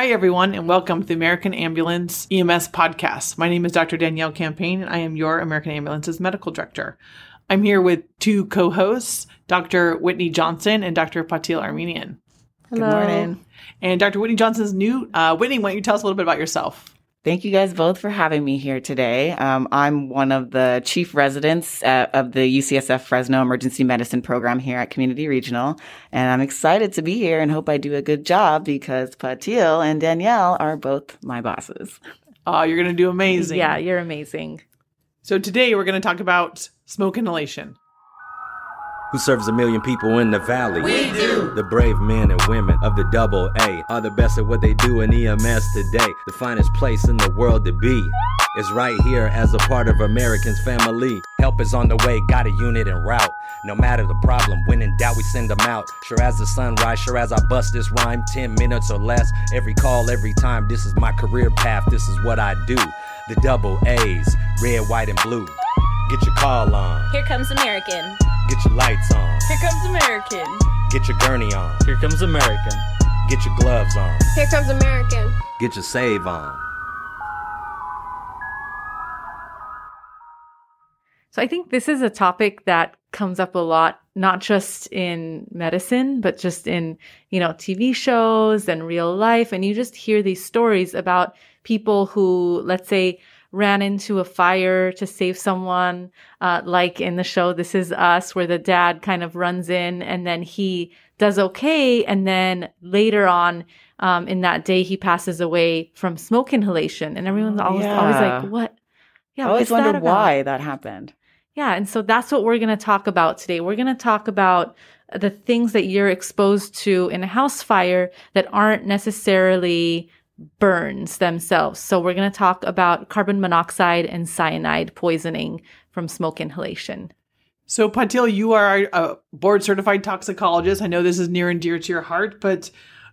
Hi, everyone, and welcome to the American Ambulance EMS podcast. My name is Dr. Danielle Campagne, and I am your American Ambulance's medical director. I'm here with two co hosts, Dr. Whitney Johnson and Dr. Patil Armenian. Hello. Good morning. And Dr. Whitney Johnson's new. Uh, Whitney, why don't you tell us a little bit about yourself? Thank you guys both for having me here today. Um, I'm one of the chief residents at, of the UCSF Fresno Emergency Medicine Program here at Community Regional, and I'm excited to be here and hope I do a good job because Patil and Danielle are both my bosses. Oh, you're going to do amazing. Yeah, you're amazing. So today we're going to talk about smoke inhalation who serves a million people in the valley. We do. The brave men and women of the double A are the best at what they do in EMS today. The finest place in the world to be is right here as a part of Americans' family. Help is on the way, got a unit en route. No matter the problem, when in doubt, we send them out. Sure as the sunrise, sure as I bust this rhyme, 10 minutes or less. Every call, every time, this is my career path, this is what I do. The double A's, red, white, and blue. Get your call on. Here comes American. Get your lights on. Here comes American. Get your gurney on. Here comes American. Get your gloves on. Here comes American. Get your save on. So I think this is a topic that comes up a lot, not just in medicine, but just in, you know, TV shows and real life. And you just hear these stories about people who, let's say, ran into a fire to save someone, uh, like in the show This Is Us, where the dad kind of runs in and then he does okay. And then later on, um, in that day, he passes away from smoke inhalation. And everyone's always, yeah. always like, what? Yeah, I always wonder why that happened. Yeah. And so that's what we're going to talk about today. We're going to talk about the things that you're exposed to in a house fire that aren't necessarily burns themselves. So we're going to talk about carbon monoxide and cyanide poisoning from smoke inhalation. So Patil, you are a board certified toxicologist. I know this is near and dear to your heart, but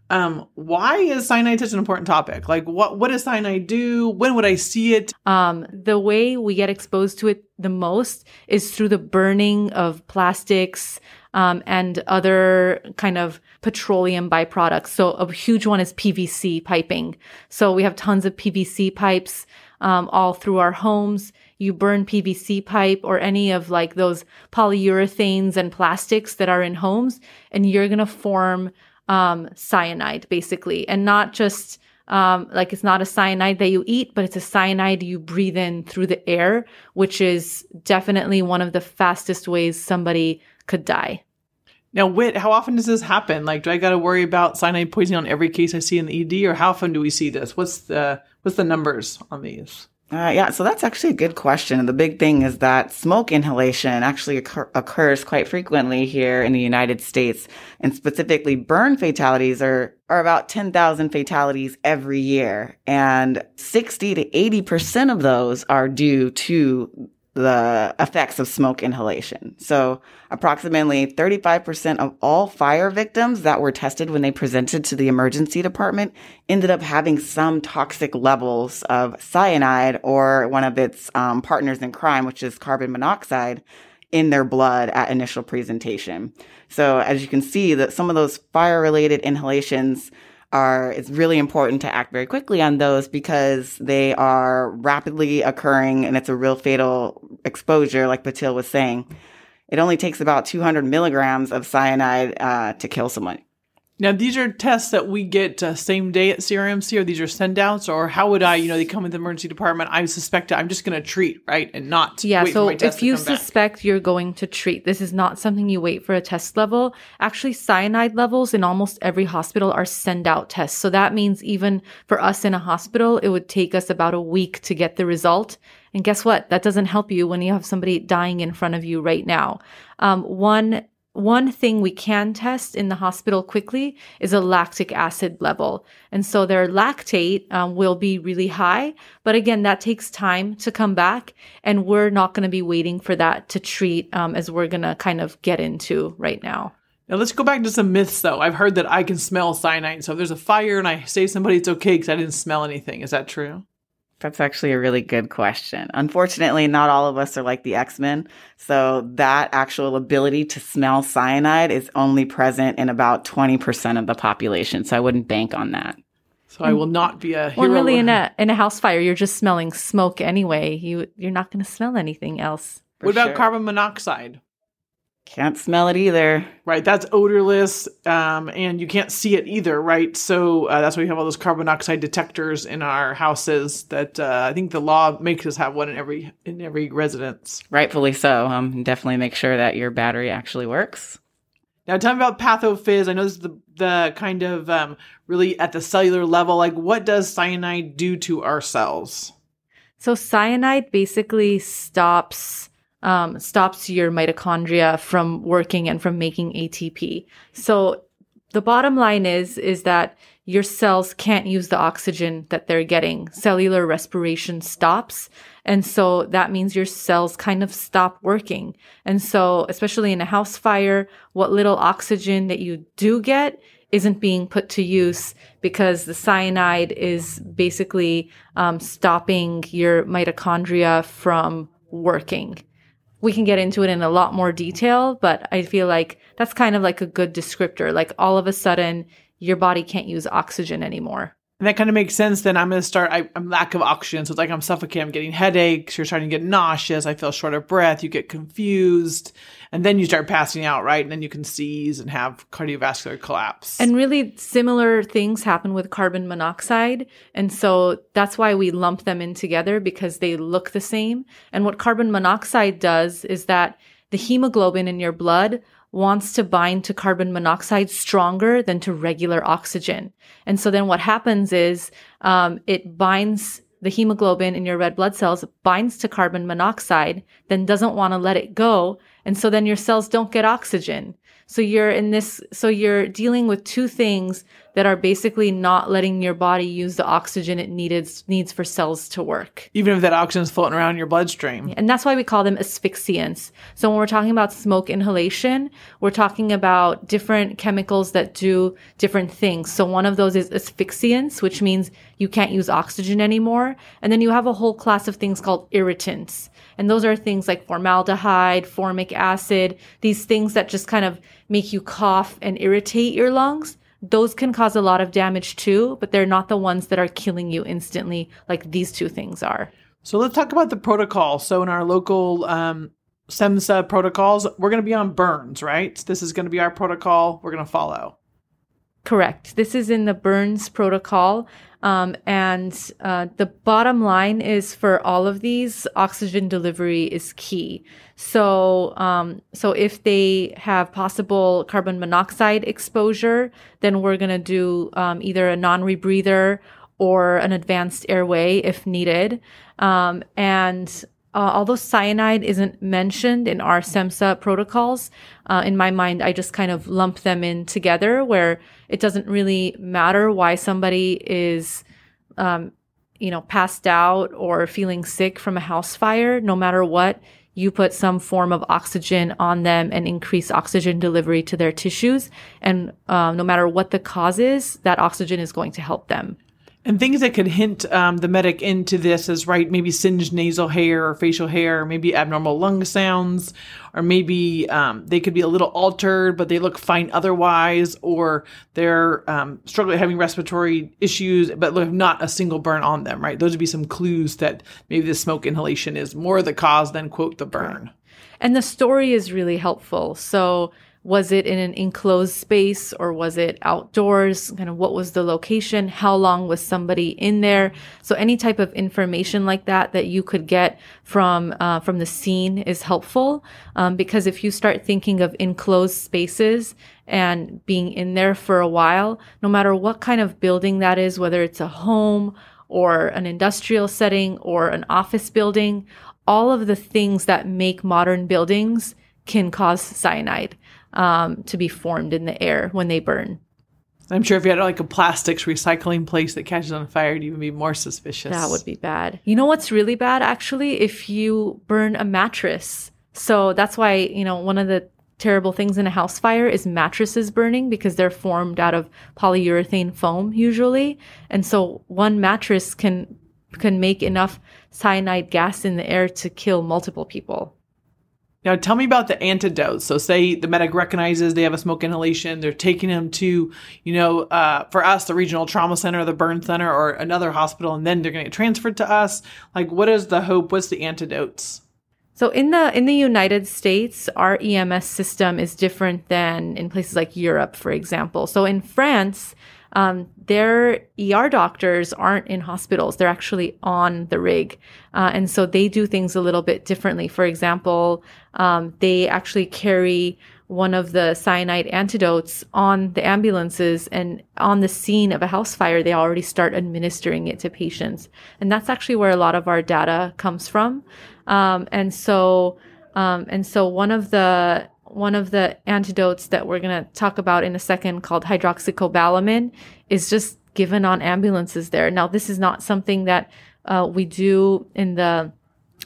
um, why is cyanide such an important topic? Like, what what does cyanide do? When would I see it? Um, the way we get exposed to it the most is through the burning of plastics, um, and other kind of petroleum byproducts. So a huge one is PVC piping. So we have tons of PVC pipes um, all through our homes. You burn PVC pipe or any of like those polyurethanes and plastics that are in homes, and you're gonna form um, cyanide basically, and not just um, like it's not a cyanide that you eat, but it's a cyanide you breathe in through the air, which is definitely one of the fastest ways somebody could die. Now, Whit, how often does this happen? Like, do I got to worry about cyanide poisoning on every case I see in the ED, or how often do we see this? What's the what's the numbers on these? Uh, yeah, so that's actually a good question. And the big thing is that smoke inhalation actually occur- occurs quite frequently here in the United States, and specifically burn fatalities are are about 10,000 fatalities every year, and 60 to 80 percent of those are due to the effects of smoke inhalation. So approximately 35% of all fire victims that were tested when they presented to the emergency department ended up having some toxic levels of cyanide or one of its um, partners in crime, which is carbon monoxide in their blood at initial presentation. So as you can see that some of those fire related inhalations are it's really important to act very quickly on those because they are rapidly occurring and it's a real fatal exposure like Patil was saying. It only takes about 200 milligrams of cyanide uh, to kill someone. Now, these are tests that we get uh, same day at CRMC, or these are send outs, or how would I, you know, they come in the emergency department, I suspect I'm just going to treat, right? And not. Yeah. so if you suspect back. you're going to treat, this is not something you wait for a test level. Actually, cyanide levels in almost every hospital are send out tests. So that means even for us in a hospital, it would take us about a week to get the result. And guess what? That doesn't help you when you have somebody dying in front of you right now. Um, one one thing we can test in the hospital quickly is a lactic acid level. And so their lactate um, will be really high. But again, that takes time to come back. And we're not going to be waiting for that to treat um, as we're going to kind of get into right now. Now let's go back to some myths though. I've heard that I can smell cyanide. So if there's a fire and I save somebody, it's okay because I didn't smell anything. Is that true? That's actually a really good question. Unfortunately, not all of us are like the X-Men. So that actual ability to smell cyanide is only present in about 20% of the population. So I wouldn't bank on that. So I will not be a hero. Well, really, in a in a house fire, you're just smelling smoke anyway. You you're not going to smell anything else. what about sure. carbon monoxide? Can't smell it either. Right, that's odorless, um, and you can't see it either, right? So uh, that's why we have all those carbon monoxide detectors in our houses. That uh, I think the law makes us have one in every in every residence. Rightfully so. Um, definitely make sure that your battery actually works. Now, tell me about pathophys. I know this is the the kind of um, really at the cellular level. Like, what does cyanide do to our cells? So cyanide basically stops um, stops your mitochondria from working and from making ATP. So the bottom line is is that your cells can't use the oxygen that they're getting. Cellular respiration stops. And so that means your cells kind of stop working. And so, especially in a house fire, what little oxygen that you do get isn't being put to use because the cyanide is basically um, stopping your mitochondria from working. We can get into it in a lot more detail, but I feel like that's kind of like a good descriptor. Like all of a sudden, your body can't use oxygen anymore. And that kind of makes sense. Then I'm going to start. I, I'm lack of oxygen, so it's like I'm suffocating. I'm getting headaches. You're starting to get nauseous. I feel short of breath. You get confused, and then you start passing out, right? And then you can seize and have cardiovascular collapse. And really similar things happen with carbon monoxide. And so that's why we lump them in together because they look the same. And what carbon monoxide does is that the hemoglobin in your blood wants to bind to carbon monoxide stronger than to regular oxygen. And so then what happens is um, it binds the hemoglobin in your red blood cells binds to carbon monoxide, then doesn't want to let it go. And so then your cells don't get oxygen. So you're in this, so you're dealing with two things that are basically not letting your body use the oxygen it needed, needs for cells to work. even if that oxygen is floating around in your bloodstream. And that's why we call them asphyxiants. So when we're talking about smoke inhalation, we're talking about different chemicals that do different things. So one of those is asphyxiants, which means you can't use oxygen anymore. And then you have a whole class of things called irritants. And those are things like formaldehyde, formic acid, these things that just kind of make you cough and irritate your lungs. Those can cause a lot of damage too, but they're not the ones that are killing you instantly like these two things are. So let's talk about the protocol. So in our local um, SEMSA protocols, we're going to be on burns, right? This is going to be our protocol. We're going to follow. Correct. This is in the Burns protocol. Um, and uh, the bottom line is for all of these, oxygen delivery is key. So, um, so if they have possible carbon monoxide exposure, then we're going to do um, either a non-rebreather or an advanced airway if needed. Um, and uh, although cyanide isn't mentioned in our SEMSA protocols, uh, in my mind, I just kind of lump them in together where it doesn't really matter why somebody is, um, you know, passed out or feeling sick from a house fire. No matter what, you put some form of oxygen on them and increase oxygen delivery to their tissues. And uh, no matter what the cause is, that oxygen is going to help them. And things that could hint um, the medic into this is right, maybe singed nasal hair or facial hair, or maybe abnormal lung sounds, or maybe um, they could be a little altered, but they look fine otherwise, or they're um, struggling having respiratory issues, but not a single burn on them. Right, those would be some clues that maybe the smoke inhalation is more the cause than quote the burn. And the story is really helpful. So, was it in an enclosed space or was it outdoors? Kind of what was the location? How long was somebody in there? So, any type of information like that that you could get from uh, from the scene is helpful um, because if you start thinking of enclosed spaces and being in there for a while, no matter what kind of building that is, whether it's a home or an industrial setting or an office building, all of the things that make modern buildings can cause cyanide um, to be formed in the air when they burn. I'm sure if you had like a plastics recycling place that catches on fire, you'd even be more suspicious. That would be bad. You know what's really bad actually? If you burn a mattress. So that's why, you know, one of the terrible things in a house fire is mattresses burning because they're formed out of polyurethane foam usually. And so one mattress can can make enough cyanide gas in the air to kill multiple people. Now, tell me about the antidotes. So, say the medic recognizes they have a smoke inhalation, they're taking them to, you know, uh, for us, the regional trauma center, the burn center, or another hospital, and then they're going to get transferred to us. Like, what is the hope? What's the antidotes? So in the in the United States, our EMS system is different than in places like Europe, for example. So in France, um, their ER doctors aren't in hospitals; they're actually on the rig, uh, and so they do things a little bit differently. For example, um, they actually carry one of the cyanide antidotes on the ambulances and on the scene of a house fire, they already start administering it to patients. And that's actually where a lot of our data comes from. Um, and so, um, and so one of the one of the antidotes that we're going to talk about in a second called hydroxycobalamin is just given on ambulances there. Now, this is not something that uh, we do in the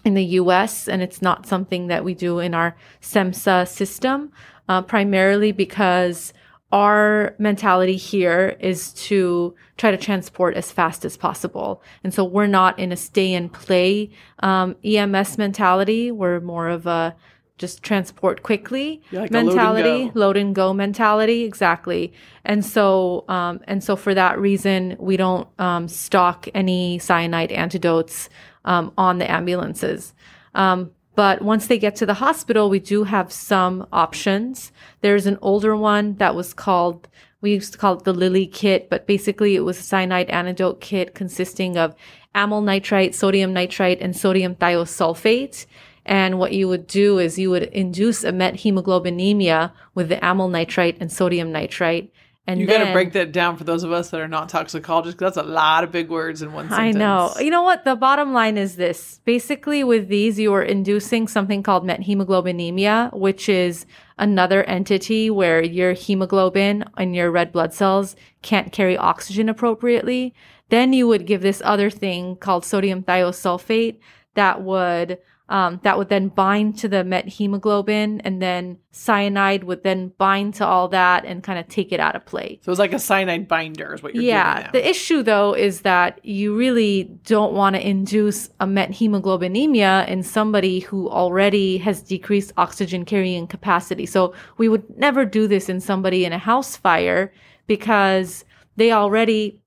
in the US, and it's not something that we do in our SEMSA system, uh, primarily because our mentality here is to try to transport as fast as possible. And so we're not in a stay and play um, EMS mentality. We're more of a just transport quickly Yeah, like a load and mentality, load and go mentality. Exactly. And so, um, and so for that reason, we don't um, stock any cyanide antidotes um, on the ambulances. Um, but once they get to the hospital, we do have some options. There's an older one that was called, we used to call it the Lilly kit, but basically it was a cyanide antidote kit consisting of amyl nitrite, sodium nitrite, and sodium thiosulfate. And what you would do is you would induce a methemoglobinemia with the amyl nitrite and sodium nitrite. And You got to break that down for those of us that are not toxicologists, because that's a lot of big words in one sentence. I know. You know what? The bottom line is this. Basically, with these, you are inducing something called methemoglobinemia, which is another entity where your hemoglobin and your red blood cells can't carry oxygen appropriately. Then you would give this other thing called sodium thiosulfate that would um, that would then bind to the methemoglobin, and then cyanide would then bind to all that and kind of take it out of play. So it's like a cyanide binder, is what you're Yeah. The issue though is that you really don't want to induce a methemoglobinemia in somebody who already has decreased oxygen carrying capacity. So we would never do this in somebody in a house fire because they already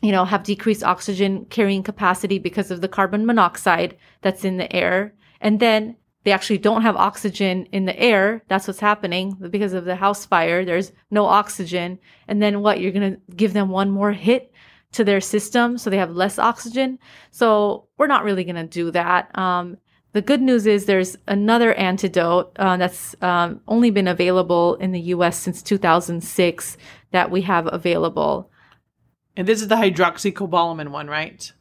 you know, have decreased oxygen carrying capacity because of the carbon monoxide that's in the air. And then they actually don't have oxygen in the air. That's what's happening because of the house fire. There's no oxygen. And then what? You're going to give them one more hit to their system so they have less oxygen. So we're not really going to do that. Um, the good news is there's another antidote uh, that's um, only been available in the US since 2006 that we have available. and this is the hydroxycobalamin one, right?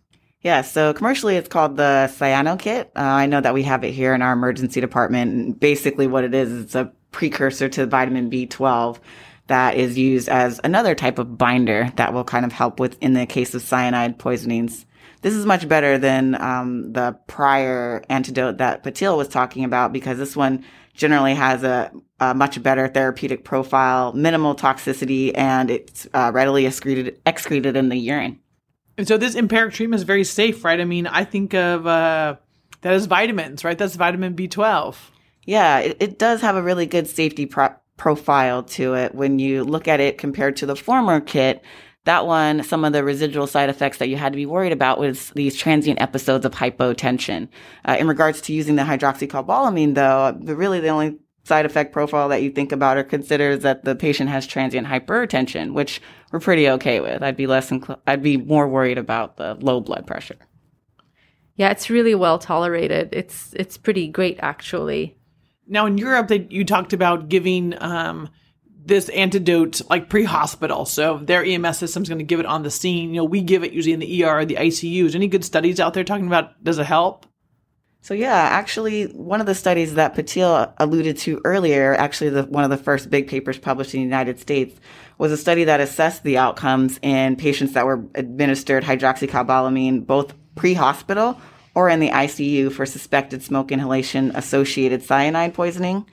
Yeah, so commercially it's called the Cyanokit. Uh, I know that we have it here in our emergency department. Basically, what it is, it's a precursor to vitamin B12 that is used as another type of binder that will kind of help with in the case of cyanide poisonings. This is much better than um, the prior antidote that Patil was talking about because this one generally has a, a much better therapeutic profile, minimal toxicity, and it's uh, readily excreted, excreted in the urine. And so this empiric treatment is very safe, right? I mean, I think of uh, that as vitamins, right? That's vitamin B12. Yeah, it, it does have a really good safety pro- profile to it. When you look at it compared to the former kit, that one, some of the residual side effects that you had to be worried about was these transient episodes of hypotension. Uh, in regards to using the hydroxycobalamin, though, really the only side effect profile that you think about or consider is that the patient has transient hypertension, which we're pretty okay with. I'd be less, incl- I'd be more worried about the low blood pressure. Yeah, it's really well tolerated. It's it's pretty great actually. Now in Europe, they, you talked about giving um, this antidote like pre-hospital. So their EMS system's going to give it on the scene. You know, we give it usually in the ER, or the ICU. Is any good studies out there talking about does it help? So yeah, actually, one of the studies that Patil alluded to earlier, actually the, one of the first big papers published in the United States, was a study that assessed the outcomes in patients that were administered hydroxycobalamin both pre-hospital or in the ICU for suspected smoke inhalation associated cyanide poisoning.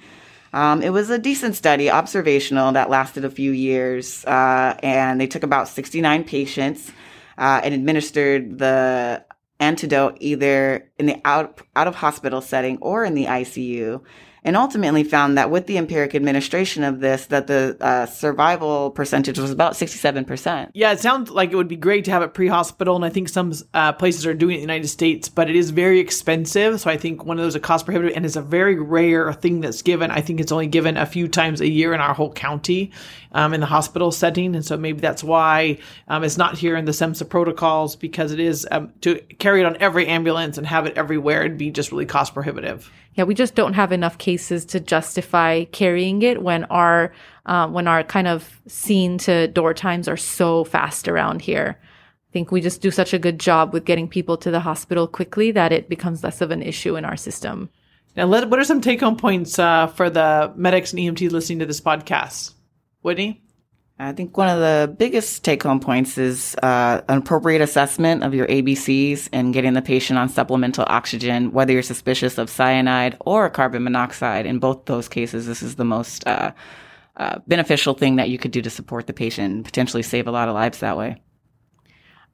Um, it was a decent study, observational, that lasted a few years, uh, and they took about 69 patients uh, and administered the antidote either in the out out of hospital setting or in the ICU. And ultimately found that with the empiric administration of this, that the uh, survival percentage was about 67%. Yeah, it sounds like it would be great to have it pre-hospital, and I think some uh, places are doing it in the United States, but it is very expensive. So I think one of those are cost prohibitive, and it's a very rare thing that's given. I think it's only given a few times a year in our whole county um, in the hospital setting, and so maybe that's why um, it's not here in the SEMSA protocols because it is um, to carry it on every ambulance and have it everywhere. It'd be just really cost prohibitive. Yeah, we just don't have enough cases to justify carrying it when our uh, when our kind of scene to door times are so fast around here. I think we just do such a good job with getting people to the hospital quickly that it becomes less of an issue in our system. Now, let, what are some take home points uh, for the medics and EMTs listening to this podcast? Whitney? I think one of the biggest take home points is uh, an appropriate assessment of your ABCs and getting the patient on supplemental oxygen, whether you're suspicious of cyanide or carbon monoxide. In both those cases, this is the most uh, uh, beneficial thing that you could do to support the patient and potentially save a lot of lives that way.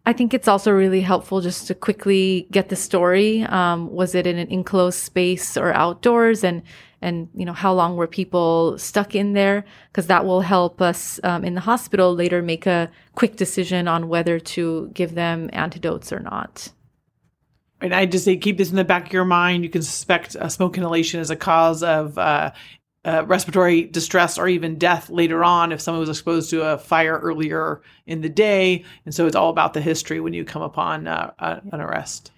I think it's also really helpful just to quickly get the story. Um, was it in an enclosed space or outdoors? And and you know how long were people stuck in there because that will help us um, in the hospital later make a quick decision on whether to give them antidotes or not and I just say keep this in the back of your mind. You can suspect uh, smoke inhalation as a cause of uh, uh, respiratory distress or even death later on if someone was exposed to a fire earlier in the day. And so it's all about the history when you come upon uh, an arrest.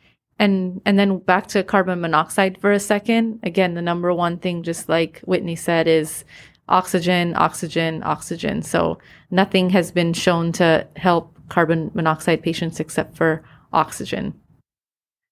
And and then back to carbon monoxide for a second. Again, the number one thing, just like Whitney said, is oxygen, oxygen, oxygen. So nothing has been shown to help carbon monoxide patients except for oxygen.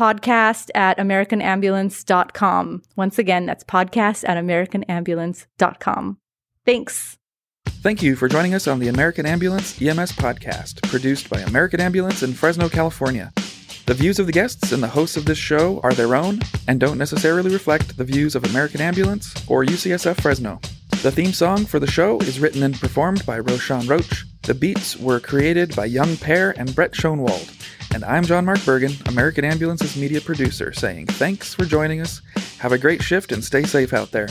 podcast at americanambulance.com. Once again, that's podcast at americanambulance.com. Thanks. Thank you for joining us on the American Ambulance EMS podcast, produced by American Ambulance in Fresno, California. The views of the guests and the hosts of this show are their own and don't necessarily reflect the views of American Ambulance or UCSF Fresno. The theme song for the show is written and performed by Roshan Roach. The beats were created by Young Pear and Brett Schoenwald. And I'm John Mark Bergen, American Ambulance's media producer, saying thanks for joining us. Have a great shift and stay safe out there.